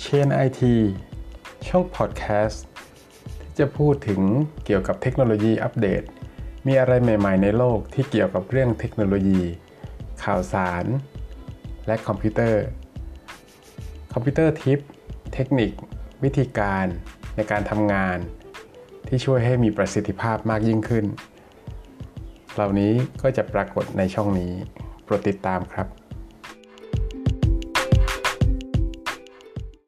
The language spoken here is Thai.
Chain IT ช่องพอดแคสต์ที่จะพูดถึงเกี่ยวกับเทคโนโลยีอัปเดต มีอะไรใหม่ ๆ ในโลกที่เกี่ยวกับเรื่องเทคโนโลยี ข่าวสาร และคอมพิวเตอร์ คอมพิวเตอร์ทิป เทคนิค วิธีการในการทำงาน ที่ช่วยให้มีประสิทธิภาพมากยิ่งขึ้น เหล่านี้ก็จะปรากฏในช่องนี้ โปรดติดตามครับ